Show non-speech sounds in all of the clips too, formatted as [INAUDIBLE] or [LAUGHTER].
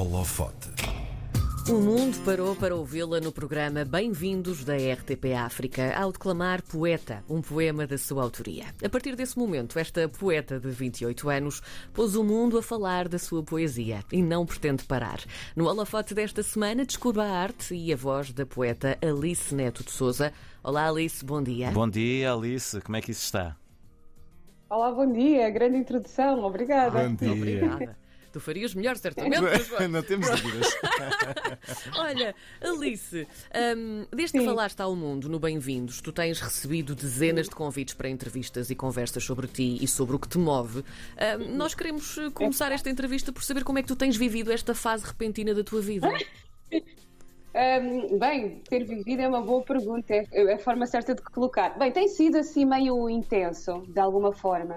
Holofote. O mundo parou para ouvi-la no programa Bem-vindos da RTP África ao declamar Poeta, um poema da sua autoria. A partir desse momento, esta poeta de 28 anos pôs o mundo a falar da sua poesia e não pretende parar. No holofote desta semana, descubra a arte e a voz da poeta Alice Neto de Souza. Olá, Alice, bom dia. Bom dia, Alice. Como é que isso está? Olá, bom dia. Grande introdução. Obrigada. Bom dia. Obrigada. Tu farias melhor, certamente. mas- [LAUGHS] Não temos dúvidas. [LAUGHS] Olha, Alice, hum, desde que Sim. falaste ao mundo no Bem-vindos, tu tens recebido dezenas de convites para entrevistas e conversas sobre ti e sobre o que te move. Hum, nós queremos eh, começar esta entrevista por saber como é que tu tens vivido esta fase repentina da tua vida. [LAUGHS] Ahm, bem, ter vivido é uma boa pergunta. É é a forma certa de colocar. Bem, tem sido assim meio intenso, de alguma forma.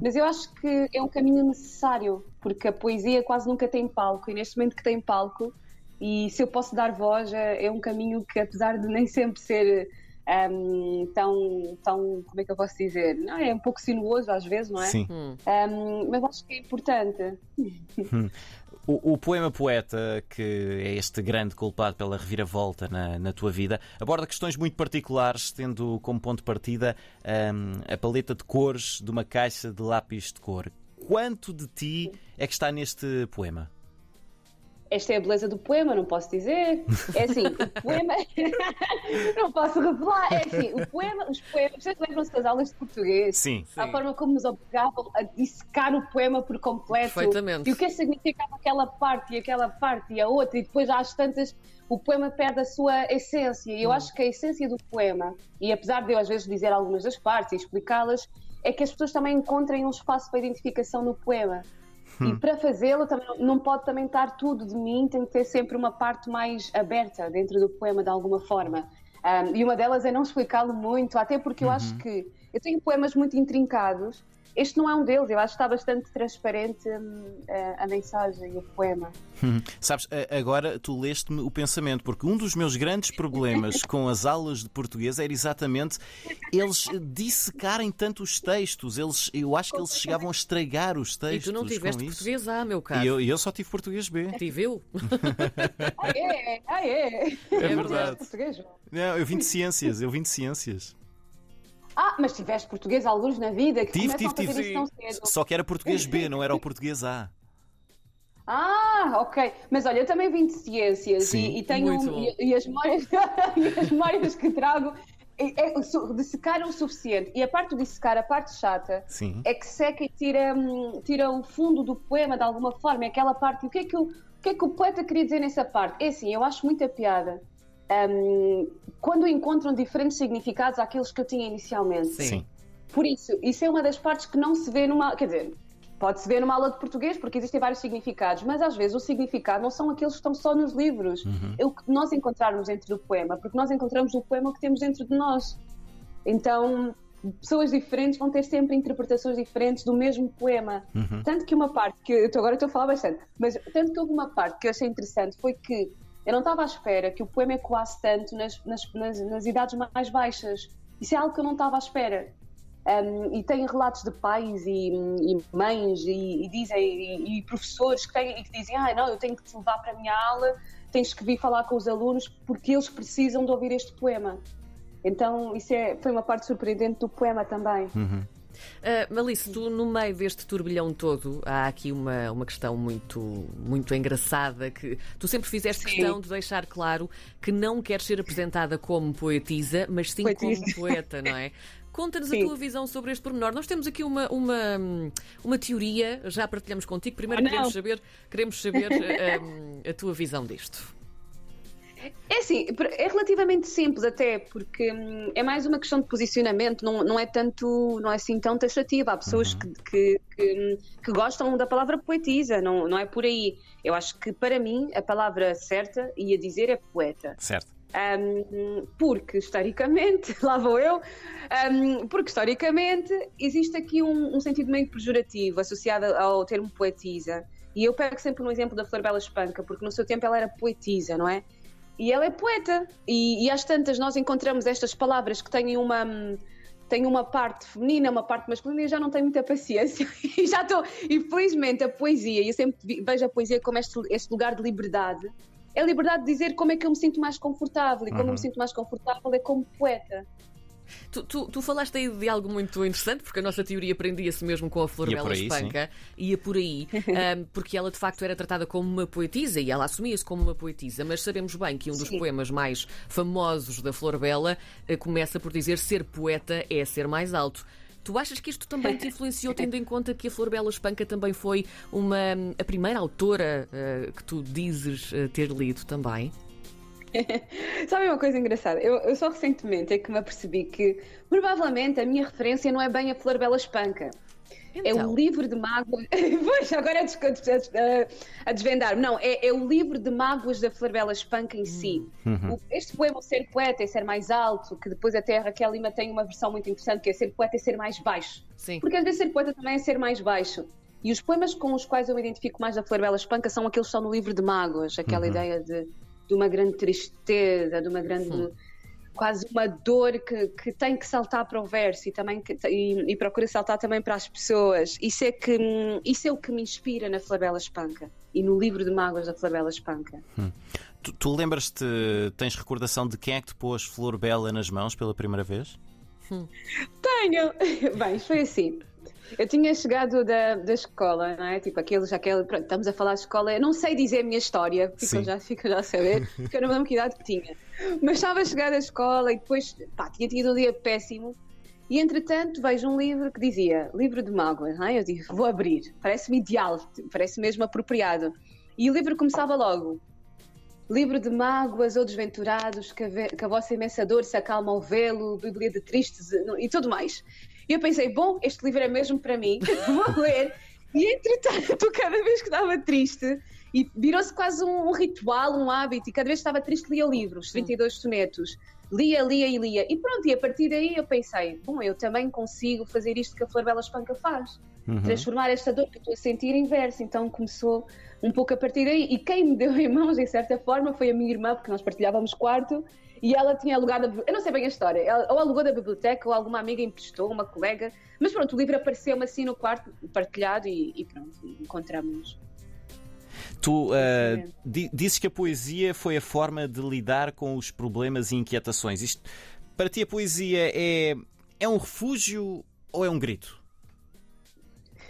Mas eu acho que é um caminho necessário, porque a poesia quase nunca tem palco. E neste momento que tem palco, e se eu posso dar voz, é é um caminho que, apesar de nem sempre ser ahm, tão, tão. Como é que eu posso dizer? Não, é um pouco sinuoso às vezes, não é? Sim. Ahm, mas acho que é importante. O, o poema Poeta, que é este grande culpado pela reviravolta na, na tua vida, aborda questões muito particulares, tendo como ponto de partida hum, a paleta de cores de uma caixa de lápis de cor. Quanto de ti é que está neste poema? Esta é a beleza do poema, não posso dizer. É assim, o poema. [LAUGHS] não posso revelar. É assim, o poema, os poemas. Vocês lembram-se das aulas de português? Sim. A forma como nos obrigavam a dissecar o poema por completo. Perfeitamente. E o que é que significava aquela parte e aquela parte e a outra, e depois às tantas o poema perde a sua essência. E eu acho que a essência do poema, e apesar de eu às vezes dizer algumas das partes e explicá-las, é que as pessoas também encontrem um espaço para identificação no poema. E para fazê-lo também não- pode também estar tudo de mim, tem que ter sempre uma parte mais aberta dentro do poema de alguma forma. Um, e uma delas é não explicá-lo muito, até porque eu acho que eu tenho poemas muito intrincados. Este não é um deles, eu acho que está bastante transparente hum, a, a mensagem e o poema. Hum. Sabes, agora tu leste-me o pensamento, porque um dos meus grandes problemas com as aulas de português era exatamente eles dissecarem tanto os textos. Eles, eu acho que eles chegavam a estragar os E textos. tu não com tiveste isso. português A, meu caro. E eu, e eu só tive português B. Tive eu? Ah, é? Ah, é? É verdade. verdade. Português? Não, eu vim de ciências, eu vim de ciências. Ah, mas tiveste português alguns na vida que Tive, começam tive, a fazer tive. isso tão cedo. Só que era português B, não era o português A. Ah, ok. Mas olha, eu também vim de ciências Sim, e, e tenho muito bom. e, e as memórias [LAUGHS] e as memórias que trago é, é, o suficiente. E a parte do dissecar, a parte chata, Sim. é que seca e tira, tira o fundo do poema de alguma forma. É aquela parte. O que é que o, o que é que o poeta queria dizer nessa parte? É assim, eu acho muita piada. Hum, quando encontram diferentes significados àqueles que eu tinha inicialmente. Sim. Por isso, isso é uma das partes que não se vê numa. Quer dizer, pode-se ver numa aula de português, porque existem vários significados, mas às vezes o significado não são aqueles que estão só nos livros. É o que nós encontrarmos dentro do poema, porque nós encontramos no poema o que temos dentro de nós. Então, pessoas diferentes vão ter sempre interpretações diferentes do mesmo poema. Tanto que uma parte, que eu tô- agora estou a falar bastante, mas tanto que houve uma parte que eu achei interessante foi que eu não estava à espera que o poema ecoasse tanto nas, nas, nas, nas idades mais baixas. Isso é algo que eu não estava à espera. Um, e tem relatos de pais e, e mães e, e dizem e, e professores que, têm, que dizem ah não eu tenho que te levar para a minha aula tens que vir falar com os alunos porque eles precisam de ouvir este poema então isso é, foi uma parte surpreendente do poema também Uh, Alice, tu no meio deste turbilhão todo há aqui uma, uma questão muito, muito engraçada que tu sempre fizeste Sim. questão de deixar claro que não queres ser apresentada como poetisa, mas sim Poetisa. como [LAUGHS] poeta, não é? Conta-nos a tua visão sobre este pormenor. Nós temos aqui uma, uma, uma teoria, já partilhamos contigo. Primeiro Oh, queremos saber, queremos saber um, [LAUGHS] a tua visão disto. É assim, é relativamente simples até, porque hum, é mais uma questão de posicionamento, não, não é tanto, não é assim tão taxativa. Há pessoas que, que, que, que gostam da palavra poetisa, não, não é por aí. Eu acho que para mim a palavra certa ia dizer é poeta. Certo. Um, porque historicamente, [LAUGHS] lá vou eu, um, porque historicamente existe aqui um, um sentido meio pejorativo associado ao termo poetisa. E eu pego sempre no exemplo da Flor Bela Espanca, porque no seu tempo ela era poetisa, não é? E ela é poeta. E, e às tantas nós encontramos estas palavras que têm uma. tenho uma parte feminina, uma parte masculina e já não tenho muita paciência. [LAUGHS] e já estou. Infelizmente, a poesia, e eu sempre vejo a poesia como este, este, lugar de liberdade, é a liberdade de dizer como é que eu me sinto mais confortável. E como uhum. eu me sinto mais confortável é como poeta. Tu, tu, tu, falaste aí de algo muito interessante, porque a nossa teoria prendia-se mesmo com a Flor Bela Espanca, ia por aí, [LAUGHS] um, porque ela de facto era tratada como uma poetisa e ela assumia-se como uma poetisa, mas sabemos bem que um dos Sim. poemas mais famosos da Flor Bela uh, começa por dizer ser poeta é ser mais alto. Tu achas que isto também te influenciou, [LAUGHS] tendo em conta que a Flor Bela Espanca também foi uma, a primeira autora uh, que tu dizes uh, ter lido também? [LAUGHS] Sabe uma coisa engraçada? Eu, eu, só recentemente é que me apercebi que provavelmente a minha referência não é bem a Flor Bela Espanca. Então. É o então. livro de mágoas. [LAUGHS] pois, agora é a desvendar. Não, é, é, o livro de mágoas da Flor Bela Espanca em si. Uhum. Este poema, Ser Poeta e Ser Mais Alto, que depois até a Raquel Lima tem uma versão muito interessante, que é Ser Poeta e Ser Mais Baixo. Sim. Porque às vezes ser poeta também é ser mais baixo. E os poemas com os quais eu me identifico mais da Flor Bela Espanca são aqueles que estão no livro de mágoas, aquela uhum. ideia de de uma grande tristeza, de uma grande. Sim. quase uma dor que, que tem que saltar para o verso e também que, e, e, procura saltar também para as pessoas. Isso é, que, isso é o que me inspira na Flabela Espanca e no livro de mágoas da Flabela Espanca. Hum. Tu, tu lembras-te, tens recordação de quem é que te pôs Flor Bela nas mãos pela primeira vez? Hum. Tenho! [LAUGHS] Bem, foi assim. Eu tinha chegado da, da escola, não é? Tipo, aqueles, aquele, pronto, estamos a falar de escola. Eu não sei dizer a minha história, fico já, fico já a saber, [LAUGHS] porque eu não me lembro que idade que tinha. Mas estava a chegar da escola e depois, pá, tinha tido um dia péssimo. E entretanto vejo um livro que dizia Livro de Mágoas, não é? Eu digo, vou abrir, parece-me ideal, parece mesmo apropriado. E o livro começava logo: Livro de mágoas ou desventurados, que a, que a vossa imensa dor se acalma ao velo, Bíblia de tristes e tudo mais. E eu pensei, bom, este livro é mesmo para mim, [LAUGHS] vou ler. E entretanto, [LAUGHS] cada vez que estava triste, e virou-se quase um, um, ritual, um hábito, e cada vez que estava triste lia o livro, os 32 sonetos. Lia, lia e lia. E pronto, e a partir daí eu pensei, bom, eu também consigo fazer isto que a Flor Bela Espanca faz. Uhum. Transformar esta dor que estou a sentir em verso. Então começou um pouco a partir daí. E quem me deu [LAUGHS] em mãos, em certa forma, foi a minha irmã, porque nós partilhávamos quarto, e ela tinha alugado, a, eu não sei bem a história, ela, ou alugou da biblioteca, ou alguma amiga emprestou, uma colega, mas pronto, o livro apareceu-me assim no quarto, partilhado, e, e pronto, encontramos. Tu uh, dizes que a poesia foi a forma de lidar com os problemas e inquietações. Isto, para ti, a poesia é, é um refúgio ou é um grito?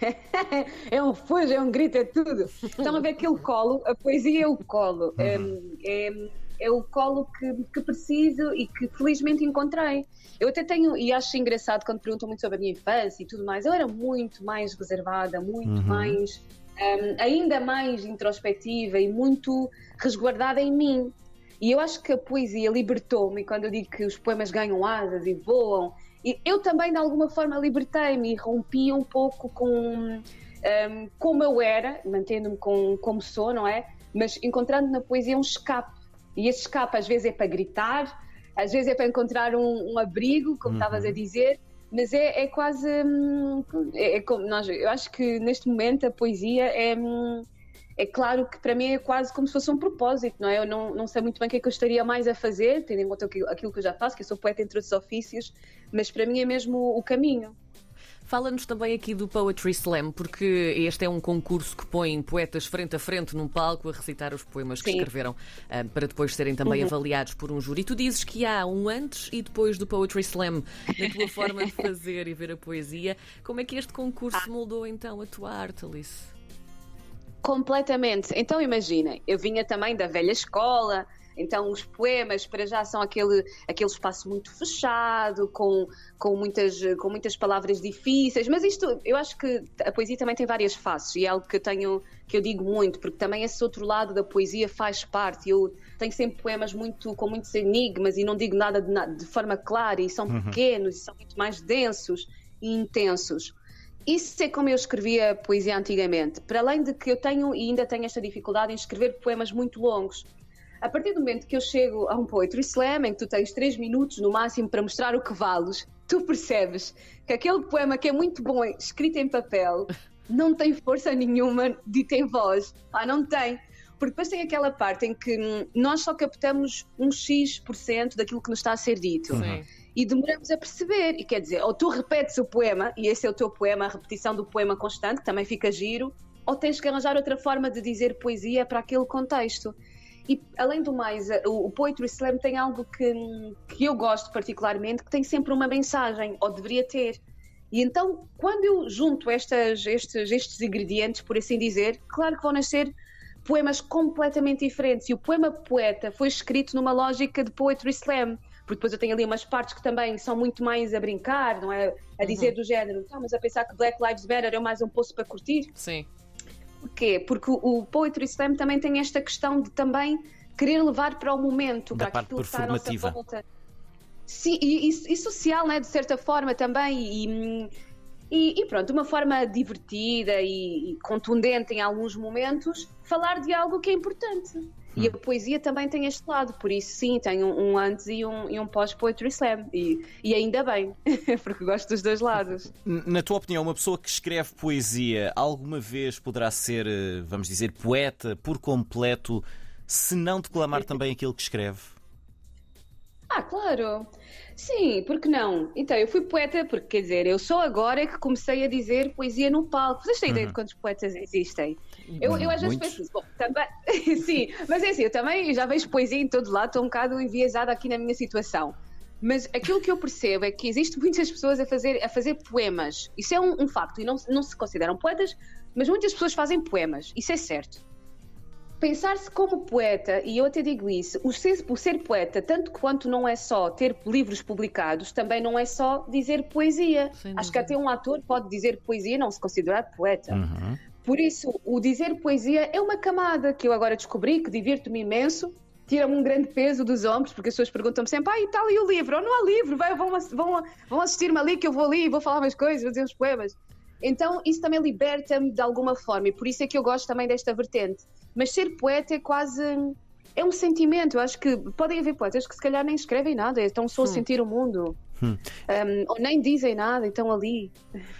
[LAUGHS] é um refúgio, é um grito, é tudo. Estão a ver aquele colo, a poesia é o colo. É, é, é o colo que, que preciso e que felizmente encontrei. Eu até tenho, e acho engraçado quando perguntam muito sobre a minha infância e tudo mais, eu era muito mais reservada, muito uhum. mais, um, ainda mais introspectiva e muito resguardada em mim. E eu acho que a poesia libertou-me, quando eu digo que os poemas ganham asas e voam, e eu também de alguma forma libertei-me e rompi um pouco com um, como eu era, mantendo-me com, como sou, não é? Mas encontrando na poesia um escape e esse escape às vezes é para gritar, às vezes é para encontrar um, um abrigo, como uhum. estavas a dizer, mas é, é quase. Hum, é, é, como nós, eu acho que neste momento a poesia é. Hum, é claro que para mim é quase como se fosse um propósito, não é? Eu não, não sei muito bem o que é que eu estaria mais a fazer, tendo em conta aquilo que eu já faço, que eu sou poeta entre outros ofícios, mas para mim é mesmo o caminho. Fala-nos também aqui do Poetry Slam, porque este é um concurso que põe poetas frente a frente num palco a recitar os poemas que Sim. escreveram uh, para depois serem também uhum. avaliados por um júri. E tu dizes que há um antes e depois do Poetry Slam na tua forma de [LAUGHS] fazer e ver a poesia. Como é que este concurso ah. moldou então a tua arte, Alice? Completamente. Então imagina, eu vinha também da velha escola, então, os poemas, para já, são aquele, aquele espaço muito fechado, com, com, muitas, com muitas palavras difíceis. Mas isto, eu acho que a poesia também tem várias faces e é algo que eu tenho, que eu digo muito, porque também esse outro lado da poesia faz parte. Eu tenho sempre poemas muito, com muitos enigmas e não digo nada de, de forma clara, e são uhum. pequenos, e são muito mais densos e intensos. Isso é como eu escrevia poesia antigamente. Para além de que eu tenho e ainda tenho esta dificuldade em escrever poemas muito longos. A partir do momento que eu chego a um poetry slam, em que tu tens três minutos no máximo para mostrar o que vales, tu percebes que aquele poema que é muito bom escrito em papel não tem força nenhuma dita em voz. Ah, não tem. Porque depois tem aquela parte em que nós só captamos um X% daquilo que nos está a ser dito. Sim. E demoramos a perceber. E quer dizer, ou tu repetes o poema, e esse é o teu poema, a repetição do poema constante, também fica giro, ou tens que arranjar outra forma de dizer poesia para aquele contexto. E, além do mais, o, o Poetry Slam tem algo que, que eu gosto particularmente, que tem sempre uma mensagem, ou deveria ter. E então, quando eu junto estas, estes, estes ingredientes, por assim dizer, claro que vão nascer poemas completamente diferentes. E o poema poeta foi escrito numa lógica de Poetry Slam porque depois eu tenho ali umas partes que também são muito mais a brincar, não é? A dizer uhum. do género, não, mas a pensar que Black Lives Matter é mais um poço para curtir. Sim. Porquê? Porque o Poetry Slam também tem esta questão de também querer levar para o momento, da para parte aquilo que está à nossa volta. Sim, e, e, e, social, né, de certa forma também, e, e pronto, de uma forma divertida e, contundente em alguns momentos, falar de algo que é importante. E a poesia também tem este lado, por isso sim, tem um, um antes e um, e um pós-poetry slam. E, e ainda bem, [LAUGHS] porque gosto dos dois lados. Na tua opinião, uma pessoa que escreve poesia alguma vez poderá ser, eh, vamos dizer, poeta por completo, se não declamar também aquilo que escreve? Ah, claro. Sim, porque não? Então, eu fui poeta porque, quer dizer, eu só agora é que comecei a dizer poesia no palco. Vocês têm uhum. ideia de uhum. quantos poetas existem? Eu, eu às vezes penso, bom, também, [LAUGHS] sim, mas é assim, eu também já vejo poesia em todo lado, estou um bocado enviesada aqui na minha situação. Mas aquilo que eu percebo é que existem muitas pessoas a fazer, a fazer poemas. Isso é um, um facto, e não, não se consideram poetas, mas muitas pessoas fazem poemas, isso é certo. Pensar-se como poeta, e eu até digo isso, o ser, o ser poeta, tanto quanto não é só ter livros publicados, também não é só dizer poesia. Acho que até um ator pode dizer poesia e não se considerar poeta. Uhum. Por isso, o dizer poesia é uma camada que eu agora descobri, que divirto-me imenso, tira-me um grande peso dos ombros, porque as pessoas perguntam-me sempre: ah, e tal, e o livro? Ou não há livro? Vai, vão, vão, vão assistir-me ali que eu vou ali e vou falar umas coisas, vou dizer uns poemas. Então, isso também liberta-me de alguma forma, e por isso é que eu gosto também desta vertente. Mas ser poeta é quase. É um sentimento. Eu acho que podem haver poetas que se calhar nem escrevem nada, estão só a sentir o mundo. Hum. Um, ou nem dizem nada, estão ali.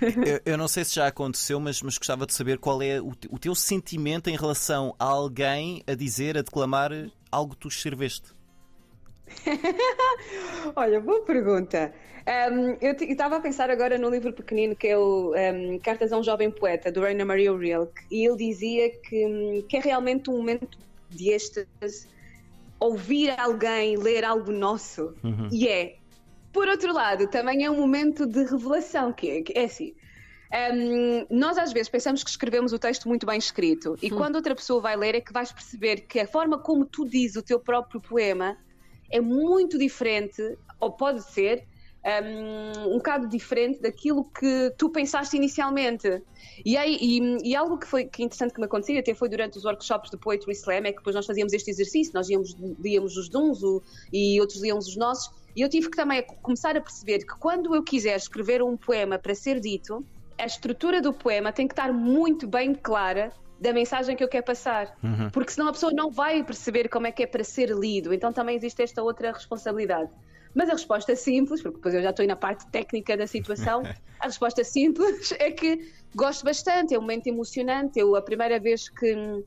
Eu, eu, não sei se já aconteceu, mas, mas gostava de saber qual é o, o, teu sentimento em relação a alguém a dizer, a declamar algo que tu escreveste. [LAUGHS] Olha, boa pergunta. Um, eu estava a pensar agora no livro pequenino que é o um, Cartas a um Jovem Poeta, do Rainer Maria Rilke, e ele dizia que, que é realmente um momento de êxtase ouvir alguém ler algo nosso. Uhum. E é, por outro lado, também é um momento de revelação, que é, é assim. Um, nós às vezes pensamos que escrevemos o texto muito bem escrito e hum. quando outra pessoa vai ler é que vais perceber que a forma como tu dizes o teu próprio poema é muito diferente, ou pode ser, um, um bocado diferente daquilo que tu pensaste inicialmente. E, aí, e, e, algo que foi que interessante que me aconteceu, até foi durante os workshops de Poetry Slam, é que depois nós fazíamos este exercício, nós íamos, líamos os dons o, e outros líamos os nossos, e eu tive que também começar a perceber que quando eu quiser escrever um poema para ser dito, a estrutura do poema tem que estar muito bem clara da mensagem que eu quero passar, uhum. porque senão a pessoa não vai perceber como é que é para ser lido. Então também existe esta outra responsabilidade. Mas a resposta simples, porque depois eu já estou aí na parte técnica da situação, [LAUGHS] a resposta simples é que gosto bastante, é um momento emocionante. Eu, a primeira vez que,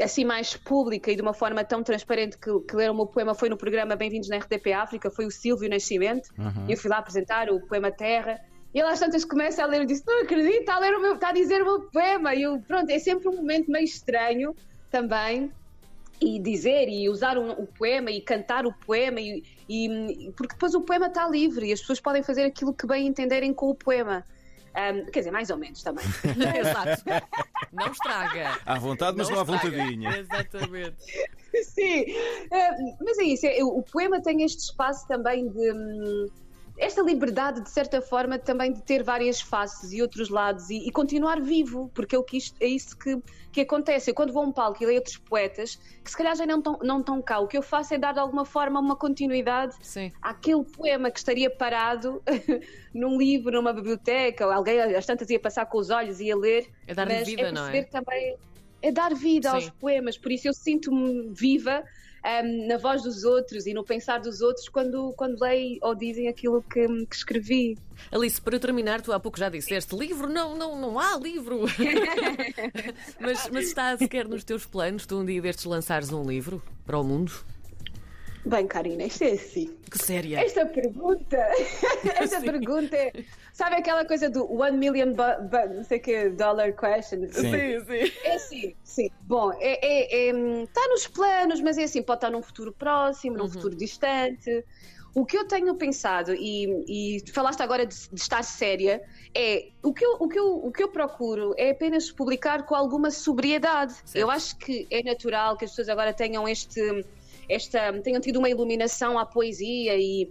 assim mais pública e de uma forma tão transparente que, que leram o meu poema foi no programa Bem-vindos na RTP África, foi o Silvio Nascimento. Uhum. Eu fui lá apresentar o poema Terra. E ele às tantas começa a ler e disse: Não acredito, está a, ler o meu, está a dizer o meu poema. E eu, pronto, é sempre um momento meio estranho também, e dizer e usar um, o poema e cantar o poema e, e, porque depois o poema está livre e as pessoas podem fazer aquilo que bem entenderem com o poema. Um, quer dizer, mais ou menos também. [LAUGHS] Exato. Não estraga. À vontade, mas não, não há vontadinha. Exatamente. Sim, uh, mas é isso. É, o poema tem este espaço também de. Esta liberdade, de certa forma, também de ter várias faces e outros lados e, e continuar vivo, porque é, o que isto, é isso que, que acontece. Eu, quando vou a um palco e leio outros poetas, que se calhar já não estão não tão cá, o que eu faço é dar de alguma forma uma continuidade Sim. àquele poema que estaria parado [LAUGHS] num livro, numa biblioteca, ou alguém às tantas ia passar com os olhos e ia ler. É dar vida, é não é? Também, é dar vida Sim. aos poemas, por isso eu sinto-me viva um, na voz dos outros e no pensar dos outros quando, quando leio ou dizem aquilo que, que escrevi. Alice, para terminar, tu há pouco já disseste livro, não, não, não há livro. [LAUGHS] mas, mas está sequer nos teus planos tu um dia destes lançares um livro para o mundo? Bem, Karina, isto é assim. Que séria. Esta pergunta, [LAUGHS] esta Sim. pergunta é, sabe aquela coisa do one million, bu- bu- não sei que, dollar question? Sim. sim. É assim, sim. Bom, é, é- é, está nos planos, mas é assim, pode estar num futuro próximo, num futuro distante. O que eu tenho pensado, e, e falaste agora de, de estar séria, é o que, eu, o, que eu, o que eu procuro é apenas publicar com alguma sobriedade. Certo. Eu acho que é natural que as pessoas agora tenham este, esta, tenham tido uma iluminação à poesia e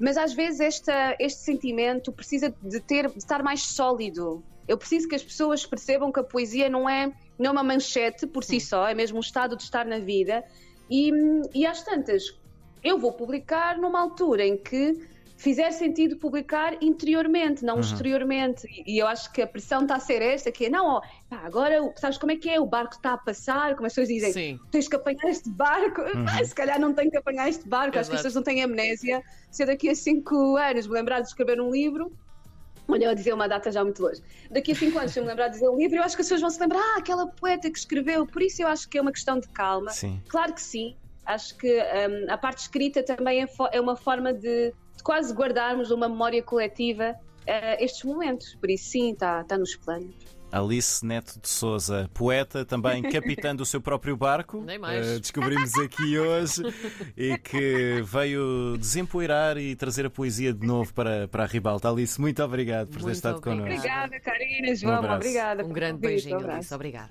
mas às vezes esta, este sentimento precisa de, ter, de estar mais sólido. Eu preciso que as pessoas percebam que a poesia não é, não é uma manchete por si só, é mesmo um estado de estar na vida. E, e às tantas, eu vou publicar numa altura em que fizer sentido publicar interiormente, não exteriormente. E, e eu acho que a pressão está a ser esta, que é, não, ó, pá, agora sabes como é que é? O barco está a passar, como as pessoas dizem, Sim. tens que apanhar este barco. Ah, se calhar não tenho que apanhar este barco. Acho que Exato. as pessoas não têm amnésia. Se eu daqui a cinco anos me lembrar de escrever um livro. Olha, eu a dizer uma data já muito longe. Daqui a cinco anos, se eu me lembrar de dizer um livro, eu acho que as pessoas vão se lembrar, ah, aquela poeta que escreveu. Por isso eu acho que é uma questão de calma. Sim. Claro que sim. Acho que hum, a parte escrita também é, é uma forma de quase guardarmos uma memória coletiva eh, estes momentos. Por isso, sim, está tá nos planos. Alice Neto de Souza, poeta, também [LAUGHS] capitã do seu próprio barco. Nem mais. eh, descobrimos aqui hoje e que veio desempoeirar e trazer a poesia de novo para, para a ribalta. Alice, muito obrigado por ter Muito estado obrigada. connosco. Obrigada, Karina, João. abraço. obrigada. Um grande beijinho, abraço. Alice. Obrigada.